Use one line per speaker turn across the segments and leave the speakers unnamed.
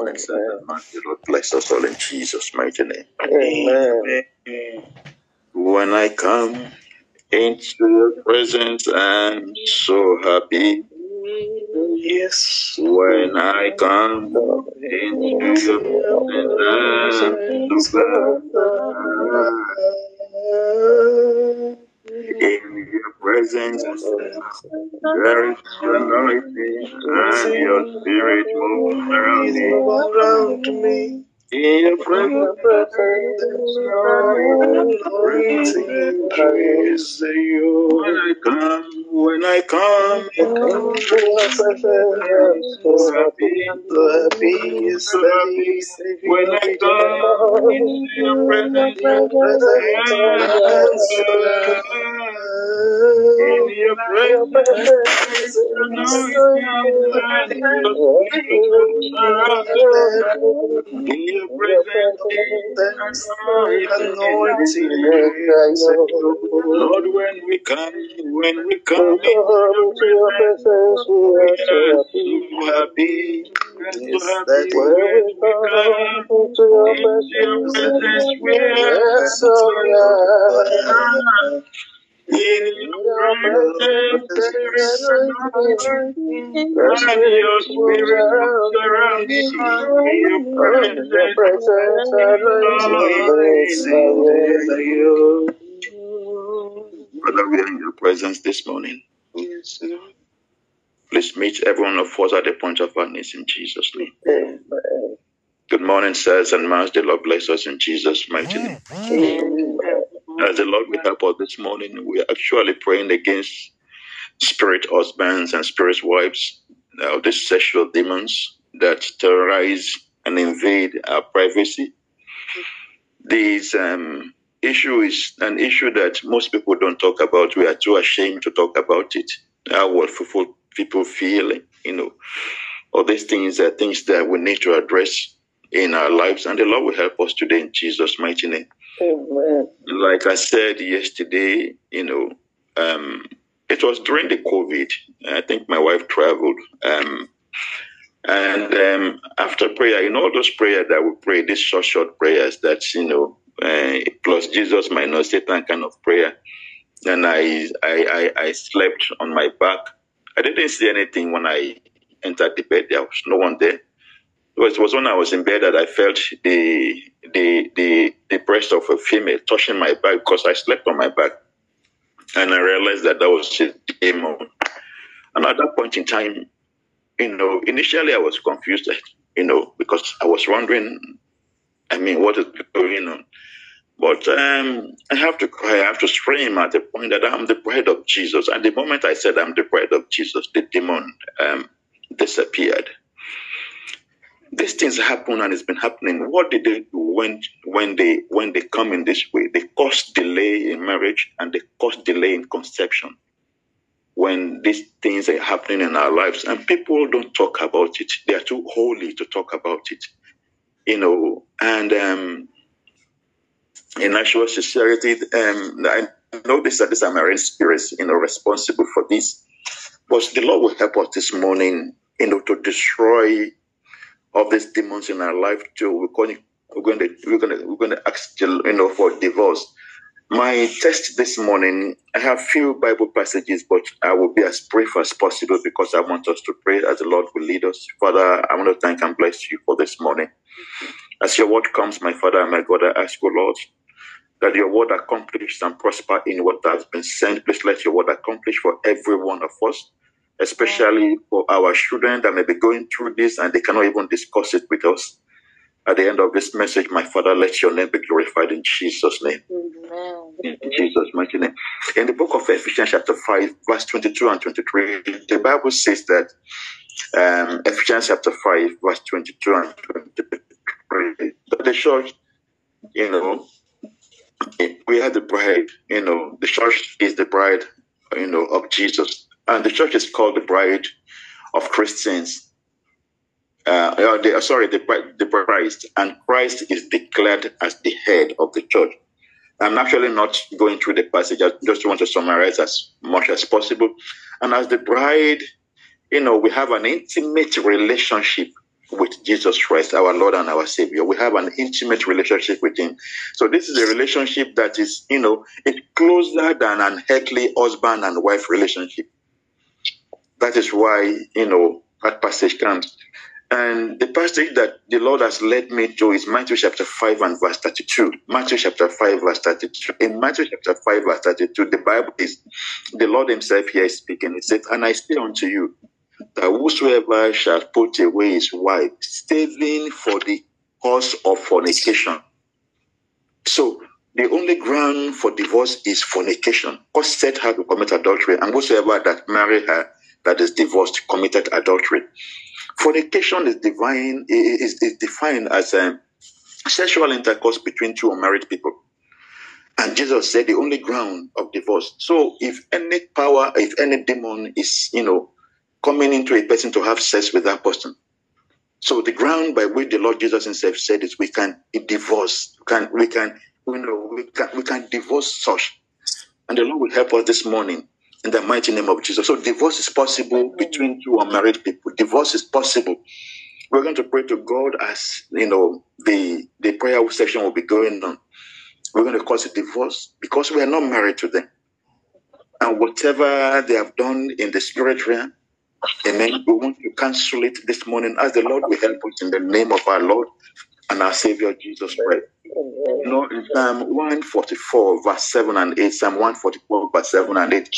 morning, sir. The Lord bless us all in Jesus' mighty name.
Amen.
When I come into your presence, I'm so happy.
Yes.
When I come into your presence, I'm so glad. In your presence, there is anointing, and your spirit moves around me.
around me.
In your presence,
your presence, there's no anointing. Praise the
when. I come, when I come
Come to your presence, I'm so happy. So happy,
so happy. When I come into your presence,
In your presence, I'm so
in anointing.
Praise
Lord, when we come, when we come into your presence,
we are so happy.
happy. We happy
come into your presence.
We are
so glad.
So in
In
your
your
presence,
presence,
there
there's
is
anointing. Your
and
spirit
your
moves
spirit moves
around
around me. In your
me. In your
presence,
presence, anointing. Praise the you.
Brother, we are in your presence this morning.
Yes, sir.
Please meet every one of us at the point of our knees in Jesus' name. Good morning, sirs and ma'ams. The Lord bless us in Jesus' mighty name.
Amen.
As the Lord will help us this morning, we are actually praying against spirit husbands and spirit wives, uh, the sexual demons that terrorize and invade our privacy. This um, issue is an issue that most people don't talk about. We are too ashamed to talk about it. How people, people feel, you know, all these things are things that we need to address in our lives, and the Lord will help us today in Jesus' mighty name.
Amen.
Like I said yesterday, you know, um, it was during the COVID. I think my wife traveled. Um, and um, after prayer, in all those prayers that we pray, these short, short prayers that, you know, uh, plus Jesus minus Satan kind of prayer. And I, I, I, I slept on my back. I didn't see anything when I entered the bed. There was no one there. It was, it was when I was in bed that I felt the, the, the, the breast of a female touching my back because I slept on my back. And I realized that that was a demon. And at that point in time, you know, initially I was confused, you know, because I was wondering, I mean, what is going on? But um, I have to cry, I have to scream at the point that I'm the bride of Jesus. And the moment I said I'm the bride of Jesus, the demon um, disappeared. These things happen and it's been happening. What did they do when when they when they come in this way? They cause delay in marriage and they cause delay in conception when these things are happening in our lives and people don't talk about it. They are too holy to talk about it. You know, and um, in actual sincerity, um, I know this that these are marine spirits, you know, responsible for this. But the Lord will help us this morning, you know, to destroy all these demons in our life too. We're going, we're going to, we're going to, we're going to ask, you know, for divorce. My test this morning, I have few Bible passages, but I will be as brief as possible because I want us to pray as the Lord will lead us. Father, I want to thank and bless you for this morning. As your word comes, my Father and my God, I ask you, Lord, that your word accomplish and prosper in what has been sent. Please let your word accomplish for every one of us, especially for our children that may be going through this and they cannot even discuss it with us. At the end of this message, my Father, let your name be glorified in Jesus' name.
Amen.
In Jesus' mighty name. In the book of Ephesians, chapter 5, verse 22 and 23, the Bible says that um, Ephesians chapter 5, verse 22 and 23, that the church, you know, we are the bride, you know, the church is the bride, you know, of Jesus. And the church is called the bride of Christians. Uh, uh, the, sorry, the, the Christ, and Christ is declared as the head of the church. I'm actually not going through the passage. I just want to summarize as much as possible. And as the bride, you know, we have an intimate relationship with Jesus Christ, our Lord and our Savior. We have an intimate relationship with Him. So this is a relationship that is, you know, it's closer than an earthly husband and wife relationship. That is why, you know, that passage comes. And the passage that the Lord has led me to is Matthew chapter 5 and verse 32. Matthew chapter 5 verse 32. In Matthew chapter 5 verse 32, the Bible is, the Lord himself here is speaking. He says, and I say unto you, that whosoever shall put away his wife, saving for the cause of fornication. So the only ground for divorce is fornication. God set her to commit adultery, and whosoever that marry her that is divorced committed adultery. Fornication is divine is, is defined as a sexual intercourse between two unmarried people. And Jesus said the only ground of divorce. So if any power, if any demon is, you know, coming into a person to have sex with that person. So the ground by which the Lord Jesus himself said is we can divorce, we can, we can, you know, we can, we can divorce such. And the Lord will help us this morning in the mighty name of Jesus. So divorce is possible between two unmarried people. Divorce is possible. We're going to pray to God as you know the the prayer section will be going on. We're going to cause a divorce because we are not married to them. And whatever they have done in the spirit realm, amen, we want to cancel it this morning as the Lord will help us in the name of our Lord and our Savior Jesus Christ. You know, in Psalm 144, verse 7 and 8, Psalm 144, verse 7 and 8,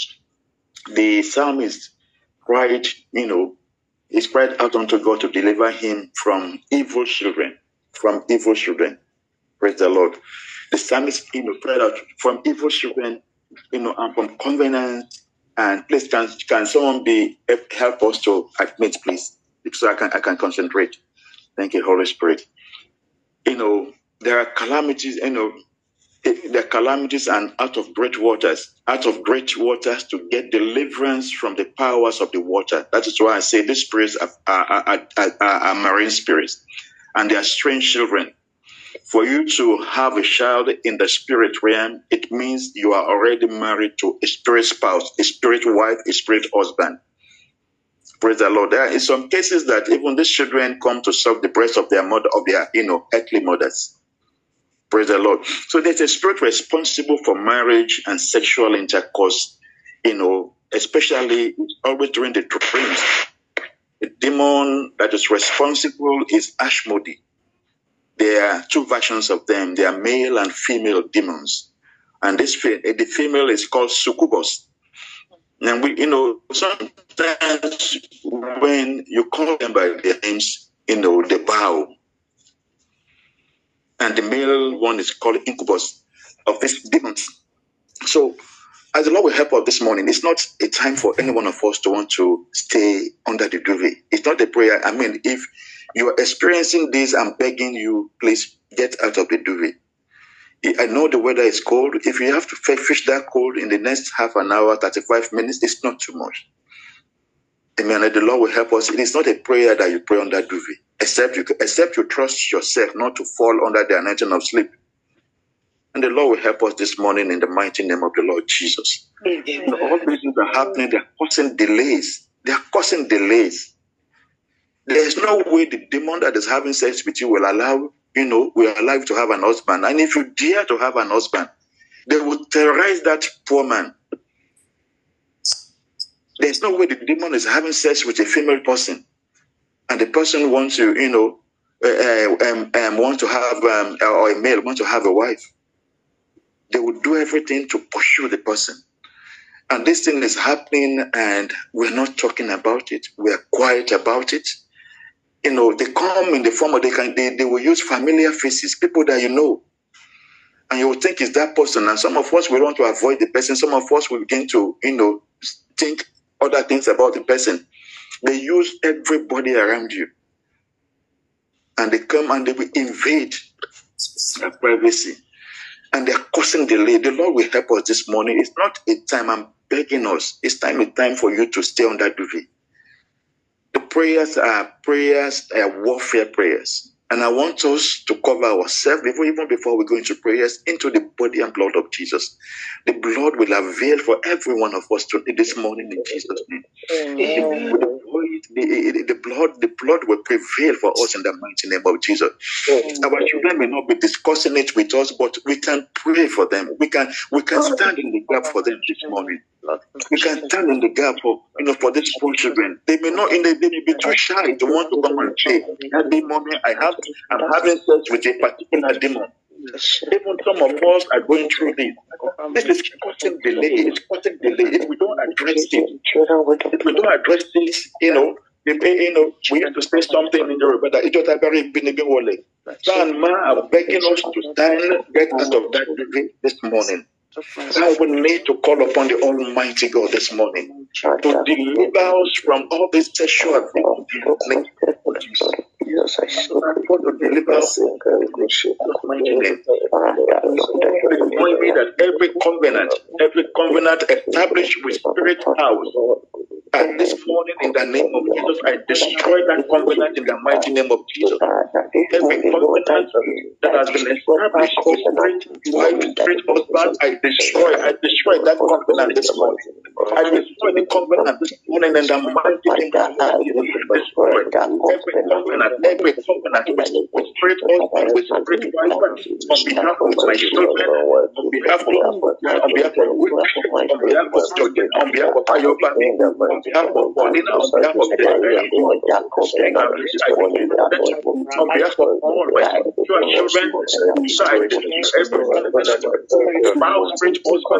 the psalmist cried, you know, he cried out unto God to deliver him from evil children, from evil children. Praise the Lord. The psalmist, you know, cried out from evil children, you know, and from covenants. And please, can, can someone be help us to admit, please, so I can I can concentrate. Thank you, Holy Spirit. You know, there are calamities, you know, the calamities and out of great waters, out of great waters to get deliverance from the powers of the water. That is why I say these spirits are, are, are, are, marine spirits and they are strange children. For you to have a child in the spirit realm, it means you are already married to a spirit spouse, a spirit wife, a spirit husband. Praise the Lord. There are some cases that even these children come to suck the breast of their mother, of their, you know, earthly mothers. Praise the Lord. So there's a spirit responsible for marriage and sexual intercourse, you know, especially always during the dreams. The demon that is responsible is Ashmodi. There are two versions of them. They are male and female demons. And this eh, the female is called succubus. And we, you know, sometimes when you call them by their names, you know, they bow and the male one is called incubus of these demons. So, as the Lord will help us this morning, it's not a time for any one of us to want to stay under the duvet. It's not a prayer. I mean, if you are experiencing this, I'm begging you, please get out of the duvet. I know the weather is cold. If you have to fish that cold in the next half an hour, 35 minutes, it's not too much. Amen. The Lord will help us. It is not a prayer that you pray under duvet except you except you trust yourself not to fall under the anointing of sleep. And the Lord will help us this morning in the mighty name of the Lord Jesus. So all these things are happening, they're causing delays. They are causing delays. There is no way the demon that is having sex with you will allow, you know, will allow you to have an husband. And if you dare to have an husband, they will terrorize that poor man. There's no way the demon is having sex with a female person and the person wants to, you know, uh, um, um, want to have, um, or a male want to have a wife, they will do everything to pursue the person. And this thing is happening, and we're not talking about it. We're quiet about it. You know, they come in the form of they can they, they will use familiar faces, people that you know. And you will think it's that person. And some of us we want to avoid the person. Some of us will begin to, you know, think other things about the person. They use everybody around you. And they come and they will invade privacy. And they're causing delay. The Lord will help us this morning. It's not a time I'm begging us. It's time a time for you to stay on that duvet. The prayers are prayers, are warfare prayers. And I want us to cover ourselves before, even before we go into prayers into the body and blood of Jesus. The blood will avail for every one of us to, this morning in Jesus' name. Amen. The, the blood, the blood will prevail for us in the mighty name of Jesus. Our children may not be discussing it with us, but we can pray for them. We can we can oh, stand in the gap for them this morning. We can stand in the gap for you know for these poor children. They may not in the, they may be too shy to want to come and say, that day moment I have I'm having sex with a particular demon. Even some of us are going through this. This is causing delay. It's causing delay. If we don't address it, if we don't address this, you know, if, you know, we have to say something in Yoruba that it was a very big wale. Son, ma are begging us to stand, get out of that this morning. I will need to call upon the Almighty God this morning to deliver us from all this sexual activities. Jesus, I so to deliver us in me that every covenant, every covenant established with spirit house, and this morning in the name of Jesus, I destroy that covenant in the mighty name of Jesus. Every covenant that has been established with spirit wife, spirit husband, I destroy, I destroy that covenant this morning. I destroy the covenant this morning mighty name of Jesus. Destroy every covenant, every covenant with, spirit husband, with spirit wife, on behalf of my children, on behalf of on behalf of on behalf of children, on behalf of Ayoba, on behalf of Paulina, on behalf of the on behalf of all my children, side, every spouse, spirit husband,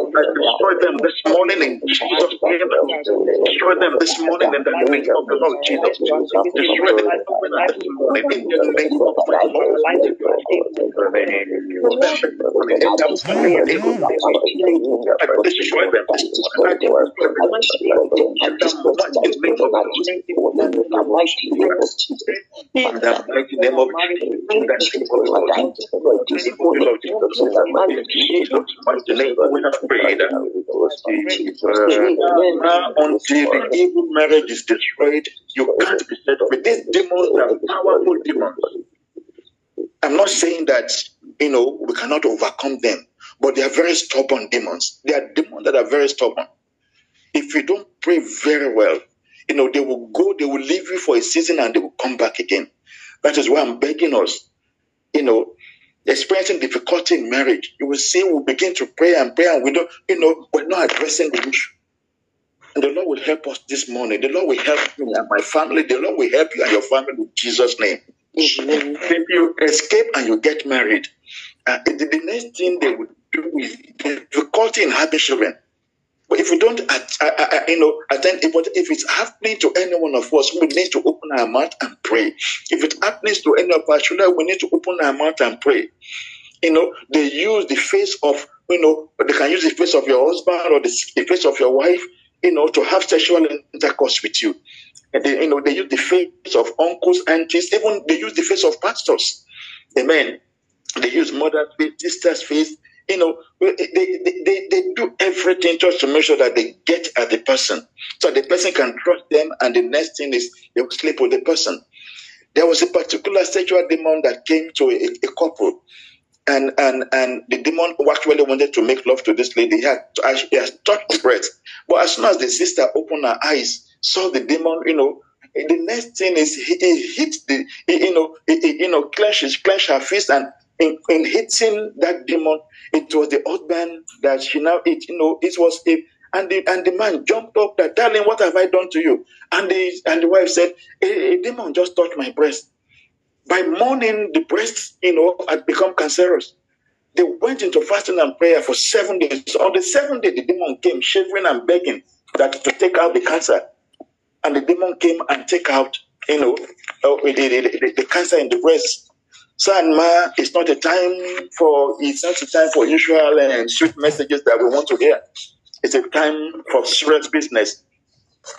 and I destroy them this morning in Jesus' name. Destroy them this morning in the name of the Lord Jesus. Destroy them this morning in the name of the Lord. Of until the evil marriage is destroyed, you can't be set free. These demons are powerful demons. I'm not saying that you know we cannot overcome them, but they are very stubborn demons. They are demons that are very stubborn. If you don't pray very well, you know, they will go, they will leave you for a season and they will come back again. That is why I'm begging us, you know, experiencing difficulty in marriage. You will see we begin to pray and pray and we don't, you know, we're not addressing the issue. And the Lord will help us this morning. The Lord will help me and my family. The Lord will help you and your family in Jesus' name. If you escape and you get married, uh, the, the next thing they will do is difficulty in having children. But if we don't, uh, uh, uh, you know, attend, if, if it's happening to any one of us, we need to open our mouth and pray. If it happens to any of our children, we need to open our mouth and pray. You know, they use the face of, you know, they can use the face of your husband or the, the face of your wife, you know, to have sexual intercourse with you. And they, you know, they use the face of uncles, aunties, even they use the face of pastors. Amen. They use mother's face, sister's face, you know, they, they, they, do everything just to make sure that they get at the person. So the person can trust them, and the next thing is they will sleep with the person. There was a particular sexual demon that came to a, a couple, and, and, and the demon actually wanted to make love to this lady. He had, he has touched the breast. But as soon as the sister opened her eyes, saw the demon, you know, the next thing is he, he hit the, he, you know, he, you know, clench his, her fist and in, in hitting that demon, it was the husband that she now it you know it was a and the and the man jumped up that darling what have I done to you? And the and the wife said a, a demon just touched my breast. By morning the breast you know had become cancerous. They went into fasting and prayer for seven days. On the seventh day the demon came shivering and begging that to take out the cancer. And the demon came and take out you know uh, the, the, the, the cancer in the breast Sanma it's not a time for it's not a time for usual and sweet messages that we want to hear. It's a time for serious business.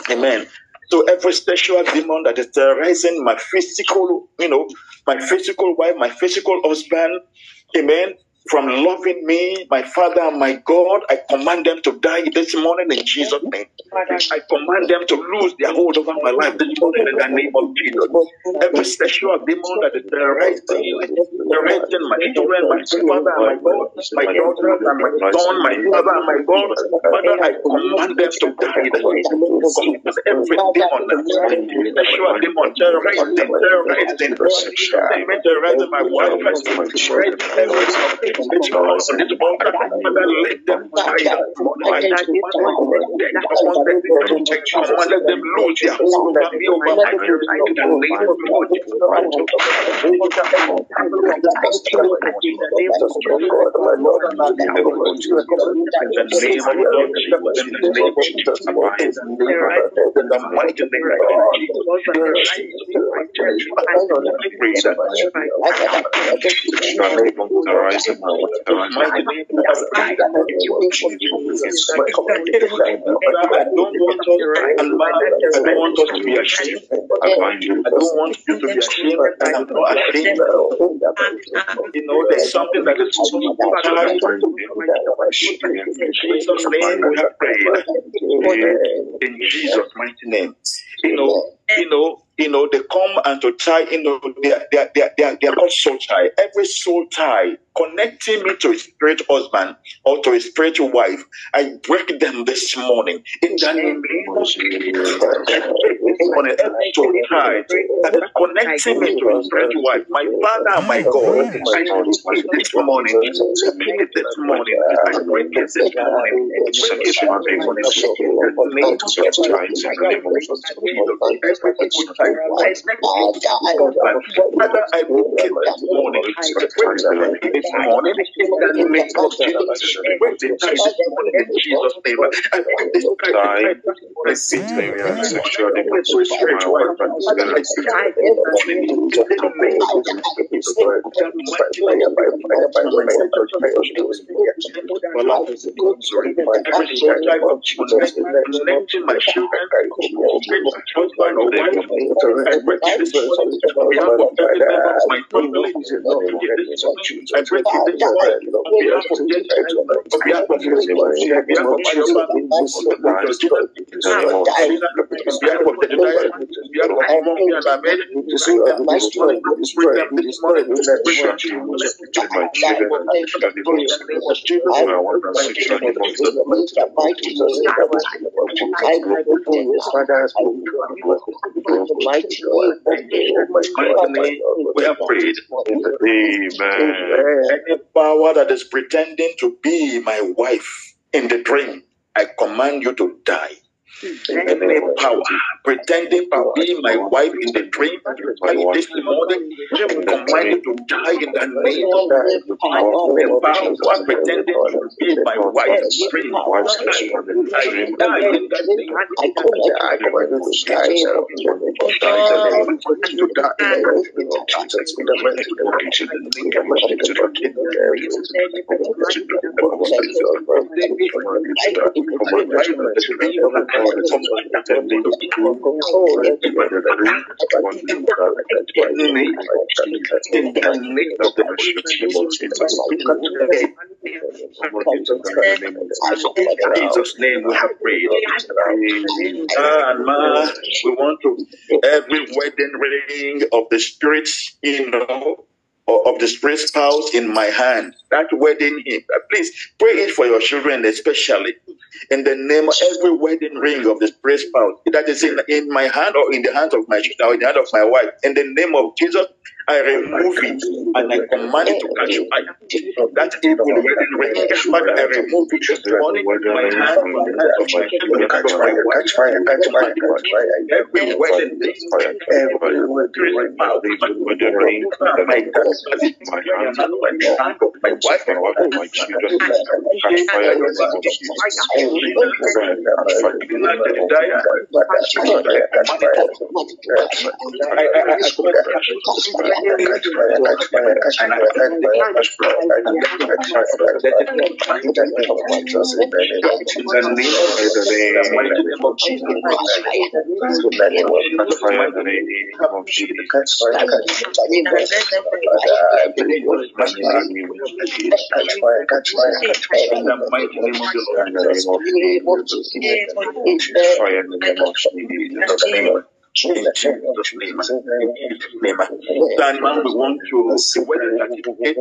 Amen. So every sexual demon that is terrorizing my physical, you know, my physical wife, my physical husband, amen. From loving me, my Father and my God. I command them to die this morning in Jesus' name. I command them to lose their hold over my life this morning in the name of Jesus. Every sexual demon that is terrorizing, terrorizing my children, my father and my God, my daughter and my son, my father and my God, Father, I command them to die. this morning. Every demon, sexual demon, terrorizing, terrorizing, terrorizing my wife, terrorizing let them lose their hold over me, over my children, in the name of God. In the mighty name of Jesus. I don't want us to be ashamed. I don't want you to be ashamed, I'm not ashamed. You know, there's something that is so In Jesus' name, we have prayed. In Jesus' mighty name. You know, you know, you know, they come and to tie, you know, they are, they are, they are, they are, they are called soul tie. Every soul tie connecting me to a spirit husband or to a spiritual wife, I break them this morning in the name of Jesus. On every soul tie that is connecting me to a spiritual wife, my Father my God, I speak this morning, speak this morning, I break it this morning, break it this morning, in the name of Jesus. Father, I book it this morning. This morning, in the name of Jesus. Break the tie this morning in Jesus' name. I break this tie. I see sexual to spiritual. Father, I see tie in the name of Jesus. Sorry, every type of connecting my children, my I break this on behalf of every member of my family. I break this on behalf of Jen, on you, on behalf of my family, on behalf of Jedediah, on behalf of Mommy and Ahmed, to say that my story, bring them this morning, bring them to my children, I want to see you. I will put in this father's mighty name. We have prayed. Amen. Any power that is pretending to be my wife in the dream, I command you to die any power pretending to be my wife in the dream by this morning, commanded to die in the name of the power pretending to be my wife in the dream. I die in the name I command to die to die. In the Jesus' name we have prayed. Ah, we want to every wedding ring of the spirits, you know, of the spirit spouse in my hand. That wedding hymn. Please pray it for your children, especially in the name of every wedding ring of the spirit spouse that is in, in my hand or in the hand of my children or in the hand of my wife. In the name of Jesus, I remove it and I command it to catch fire. That evil Father, I remove it this morning. My hand, catch fire, catch fire, catch fire, catch fire. Every wedding ring, every wedding ring, my God, my hand, my wife, my wife, my children, catch fire
catch fire, catch fire, catch fire, Jesus.
Then man, we want to the wedding certificate.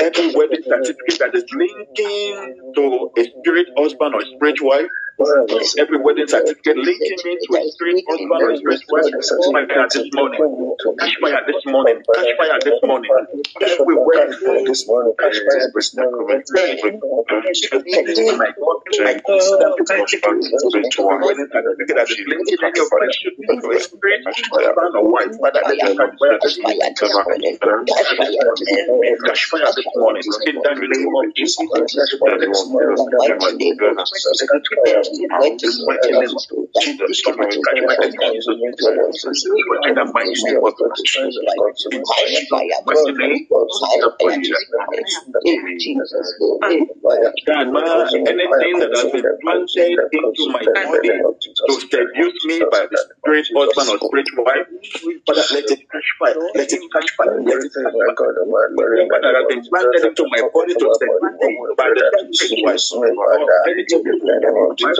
Every wedding certificate that is linking to a spirit husband or spirit wife. Every wedding certificate linking me to a spirit spirit. Catch fire this morning. Catch fire this morning. Catch fire this morning. Every wedding
this morning, catch fire this morning.
I to a spirit catch fire this morning. Catch fire this morning. Anything that has been planted into my body to seduce me by the spirit husband or spirit wife, Father, let it catch fire. Let it catch fire. Let it catch been planted into my body to seduce me by the spirit wife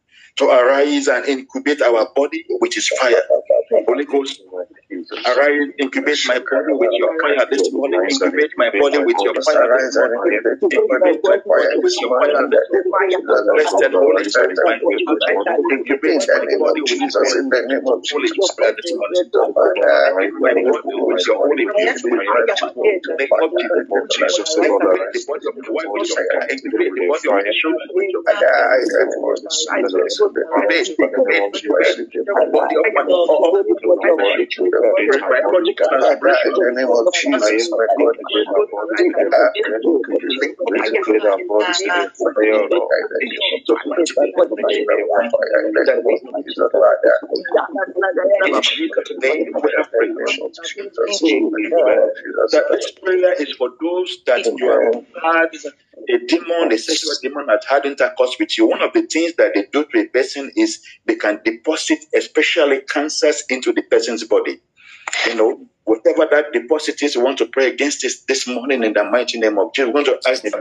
to arise and incubate our body, which is fire. Holy Ghost, arise, incubate my body with your fire this morning. Incubate my body with your fire this morning. Incubate my body with your fire. Blessed Spirit, my God, incubate my body with
the Jesus,
Spirit this morning. My body with your Holy Spirit. With fire. In the name of Jesus, incubate the body the with your fire. Incubate the body the with your fire. The
the.
That this prayer is for those that you have had a demon, a sexual demon that had intercourse with you. One of the things that they do to person is they can deposit, especially cancers, into the person's body. You know, whatever that deposit is, we want to pray against this this morning in the mighty name of Jesus. We want to ask the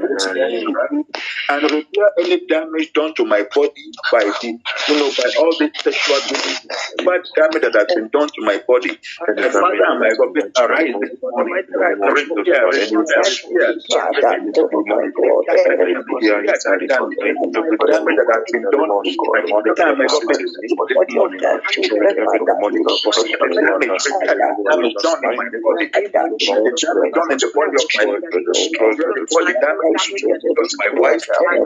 and repair any damage done to my body by the, you know, by all this sexual bad damage that has been done to my body. Father and my God, please arise this morning. Repair, repair, repair, the damage that has been done to my body. And my God, please, this morning. Damage done in my body. The damage done in the body of my body. Damage because my wife. My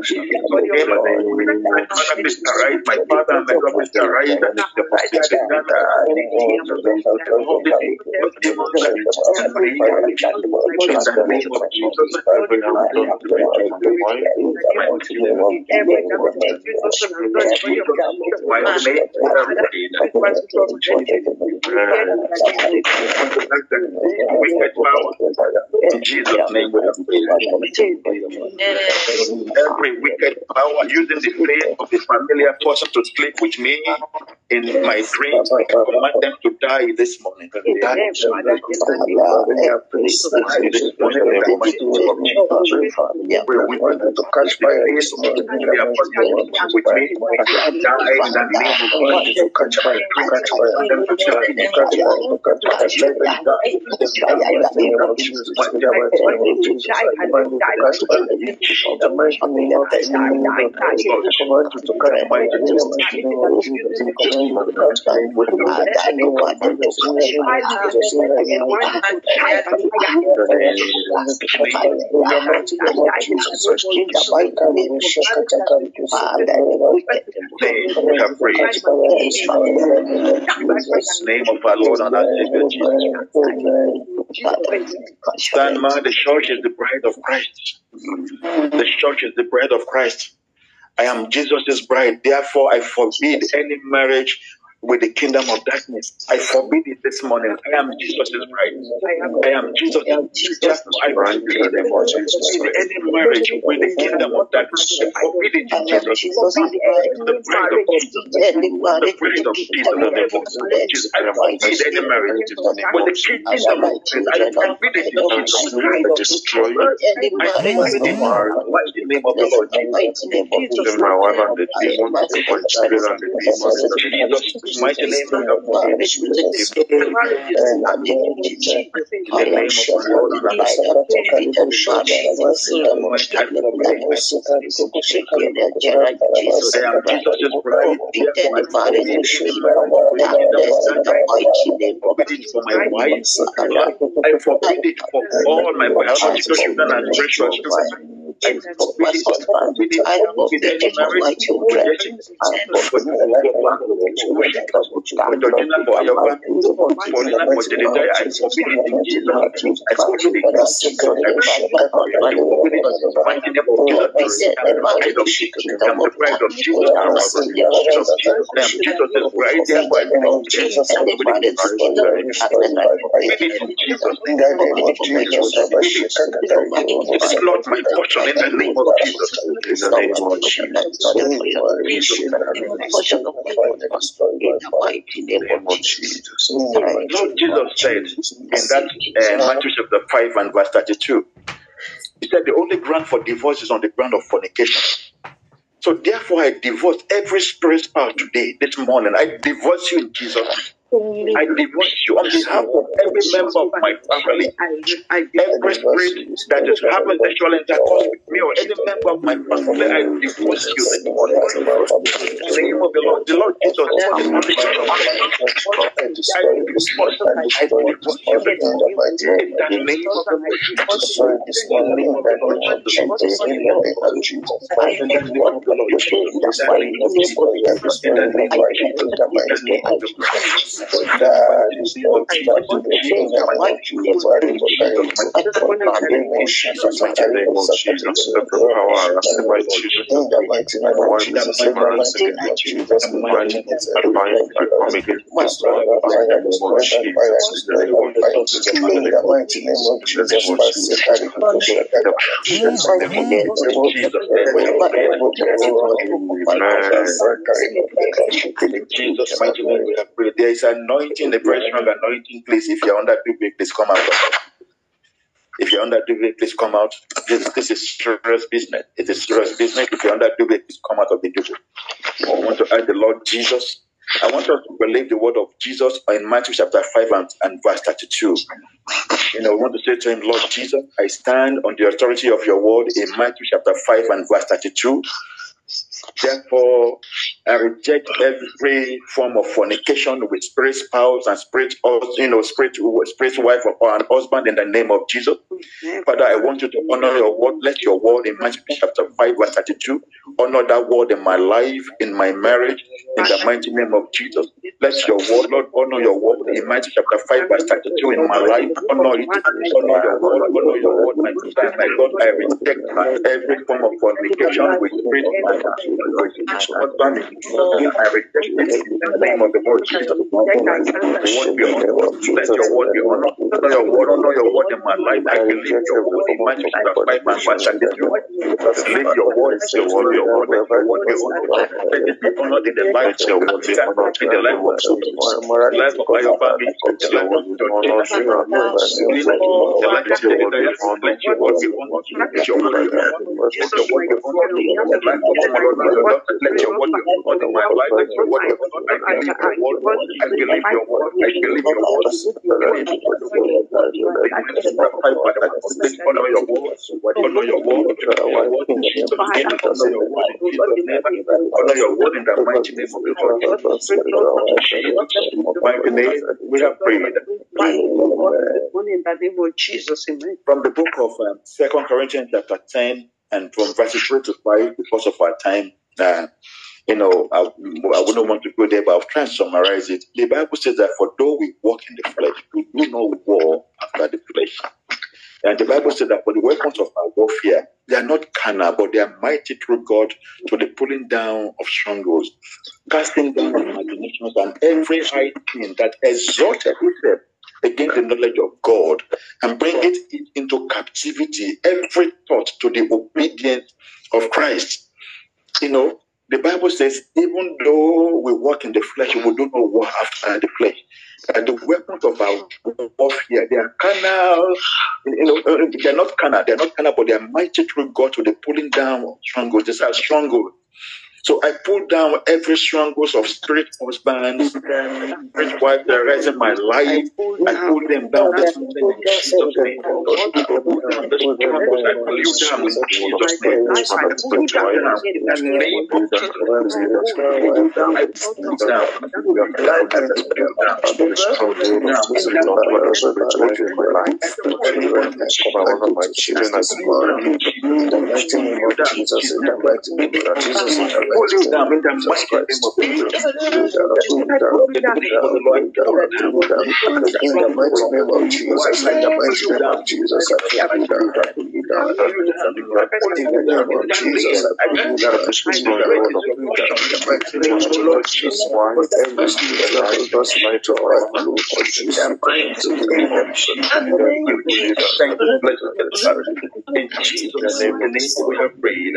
Mr. Right, my father, and my God, Mr. Right, and the deposit in Jesus' name we have prayed. Every wicked power using the faith of the familiar person to sleep with me in my dreams, I command them to die this morning. Die. Every wicked
to catch fire
faith
this
of the familiar person with me, die in the name of
To catch fire, to catch fire, to catch fire, to catch fire, to catch fire. Die. In the name of Jesus, in the mighty name of Jesus, I command you to catch fire. In the mighty name of Jesus, I command you to catch fire. In the name of
our Lord and our Savior Jesus. Stand, man, the church is the bride of Christ. The church is the bride of Christ. I am Jesus' bride. Therefore, I forbid any marriage with the kingdom of darkness. I forbid it this morning. I am Jesus' bride. I am Jesus' just I forbid any marriage with the kingdom of darkness. I forbid it in Jesus. The bride of Jesus. The bride of Jesus. I forbid any marriage with the kingdom of darkness. I forbid it Jesus. I destroy it. I forbid it. The name of the Lord? Jesus. My wife and the demons, my children and the demons. Jesus mighty name of the Lord. In the name of the Lord. for my wife. I forbid it for all my biological children and children. I forbid it. I forbid any marriage. I forbid Georgina for Ayoba, for Nina for Jedediah, I forbid it in Jesus. I forbid it in Jesus. I forbid it in the name of Jesus. I am the bride of Jesus. I am the bride of Jesus. I am Jesus' bride. Therefore, I belong to Jesus. I forbid it in Jesus. I forbid it in Jesus. In the name of Jesus. This is Lord my portion in the name of Jesus. In the name of Jesus. Lord Jesus said in that uh, Matthew chapter 5 and verse 32, He said, The only ground for divorce is on the ground of fornication. So therefore, I divorce every spirit spouse today, this morning. I divorce you in Jesus' I divorce you on behalf of every member of my family. Every spirit that is having sexual intercourse with me or any member of my family, I divorce you. In the name of the Lord, the Lord Jesus, I divorce you. I divorce you. In the name of the Lord Jesus. In the name of the Lord Jesus. In the name of Jesus. In the name of the Lord Jesus. In the name of Jesus. In the name of Jesus. In the name of Jesus' mighty. There is anointing, the very strong anointing, please. If you're under two please come out. If you're under two please come out. This, this is serious business. It is serious business. If you're under two please come out of the duvet. I want to ask the Lord Jesus. I want us to believe the word of Jesus in Matthew chapter 5 and, and verse 32. You know, I want to say to him, Lord Jesus, I stand on the authority of your word in Matthew chapter 5 and verse 32. Therefore, I reject every form of fornication with spirit spouse and spirit, you know, spirit, spirit wife or an husband in the name of Jesus. Father, I want you to honor your word. Let your word in Matthew chapter 5, verse 32, honor that word in my life, in my marriage, in the mighty name of Jesus. Let your word, Lord, honor your word in Matthew chapter 5, verse 32 in my life. Honor it. Honor your word. Honor your word, my God. My God, I reject every form of fornication with spirit husband. I reject it in the name of the Lord Jesus. Word be honored. Let your word be honored. Honor your word, honor your word in my life. I believe your word in Matthew chapter 5 and verse 32. Believe your word, your word, your word, let your word be honored. Let be honored life your word, life life your life your life your word, let your word be honored. Let your word be honored. Let your word be honored. Life my my let your word be honored my life. Let your word be honored. I believe your word. I believe your word. I believe your word. Your word. Honor your word. Honor your word name. Honor your word in Jesus' name. Honor your word in the mighty name of the Lord. Mighty name. We have prayed.
in the name of Jesus.
From the book of um, Second Corinthians chapter 10 and from verses 3 to 5, because of our time, uh, you know, I, I wouldn't want to go there, but I'll try and summarize it. The Bible says that for though we walk in the flesh, we do not war after the flesh. And the Bible says that for the weapons of our warfare, they are not carnal, but they are mighty through God to the pulling down of strongholds, casting down imaginations and every high thing that exalted itself against the knowledge of God and bring it into captivity, every thought to the obedience of Christ. You know, the Bible says, even though we walk in the flesh, we do not walk after the flesh. And the weapons of our warfare, they are carnal, you know, uh, they're not carnal, they're not carnal, but they are mighty through God to the pulling down of strongholds. These are strongholds so I pull down every strongholds of spirit husbands, spirit wife that rise in my life. I pull them down. This morning in Jesus' name. I pull down the strongholds. I pull you down in Jesus' name. I pull down the name of Jesus. I pull down. I pull you down. I pull you down.
Over my children as well. In the mighty name of Jesus, in the mighty name of Jesus pull you down in the mighty name of Jesus. In the mighty name of Jesus, in the mighty name of Jesus, I pull you down. In the name of Jesus, I pull you down. In the mighty name of Lord Jesus, every spirit that will not smite to our flow for Jesus. In the name of Jesus,
thank you, blessed in Jesus' name, we have prayed.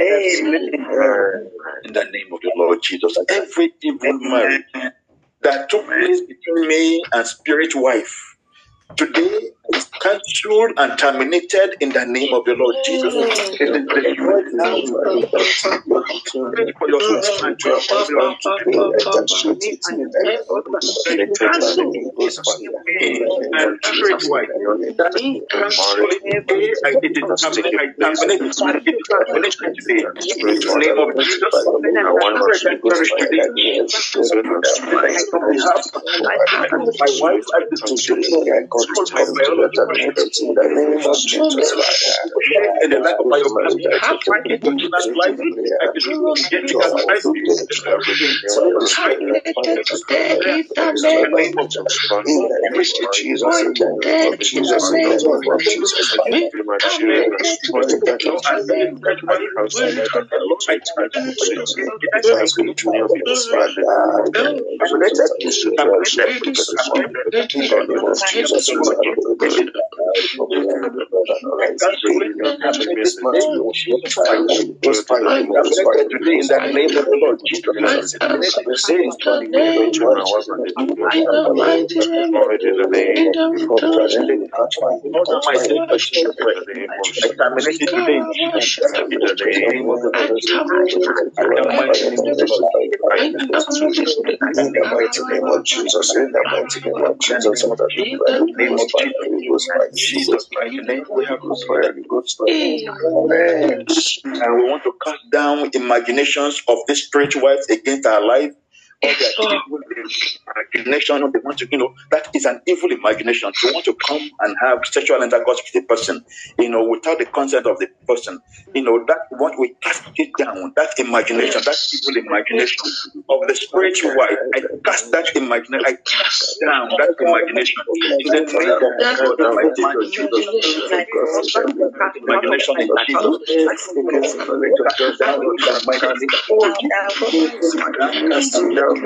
Amen in the name of the Lord Jesus. Every evil marriage that took place between me and spirit wife today is cancelled and terminated in the name of the Lord Jesus. It is the for your and spirit wife. That I did it I terminate it. It is terminated today. In the name of Jesus. I want to perish today. My wife, I did
God in the. In. In the of Jesus, distracted, in the name of Jesus, Today, in
the name of the Lord Jesus,
in the mighty name of Jesus, in the mighty name of Jesus, by Jesus' mighty name, we have Amen.
And we want to cut down imaginations of these spiritual wives against our life imagination, they want to, you know, that is an evil imagination. They want to come and have sexual intercourse with a person, you know, without the consent of the person. You know, that what we cast it down, that imagination, that evil imagination of the spiritual wife. I cast that imagination, I cast down that imagination in the name of God, imagination in Jesus' Lord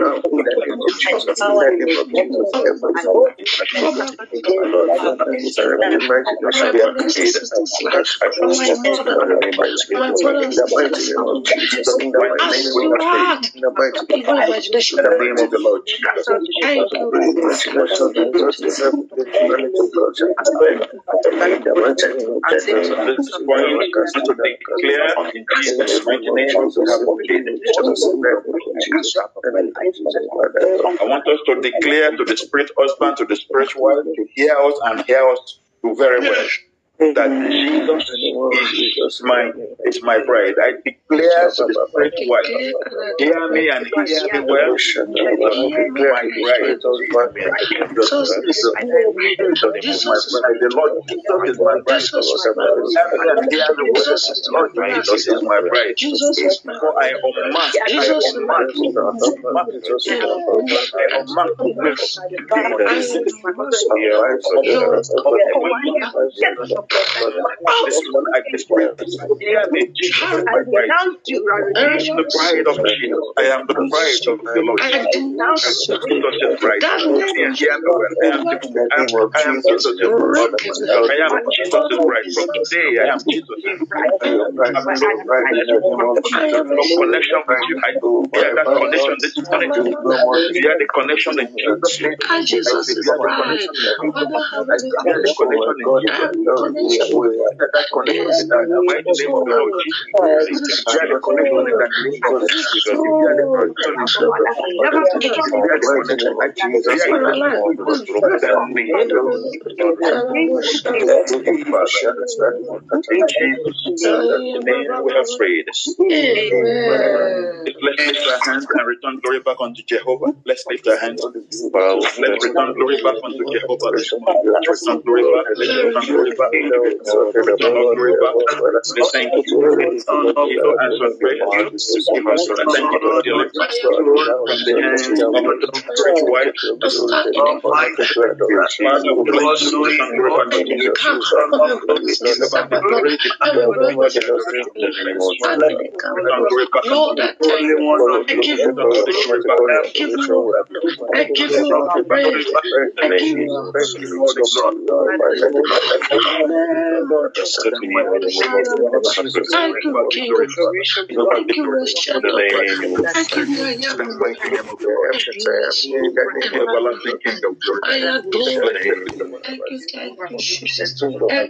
Jesus. I want us to declare to the spirit husband, to the spirit wife, to hear us and hear us do very well. That Jesus is my is my bride. I declare to the spirit wife, hear me and hear me well. My bride, is my bride. The Lord Jesus is my bride. Hear me well. Lord Jesus is my bride. For I unmask, I unmask, I unmask the grace I Jesus. I am the bride of Jesus. I am the bride of the Lord. I am Jesus' bride. I am am Jesus'. I am bride. From today, I am Jesus'. I no connection with you. I hear that connection this morning. Hear the connection in Jesus'.
Jesus bride.
We have prayed. Let's lift our hands and return glory back unto Jehovah. Let's lift our hands. Let's return glory back unto Jehovah. Let's return glory back. Let's return glory back. Thank you. You you
thank you. You you you you you, King. Thank you, Shaddai. Thank you, I adore you. Thank you.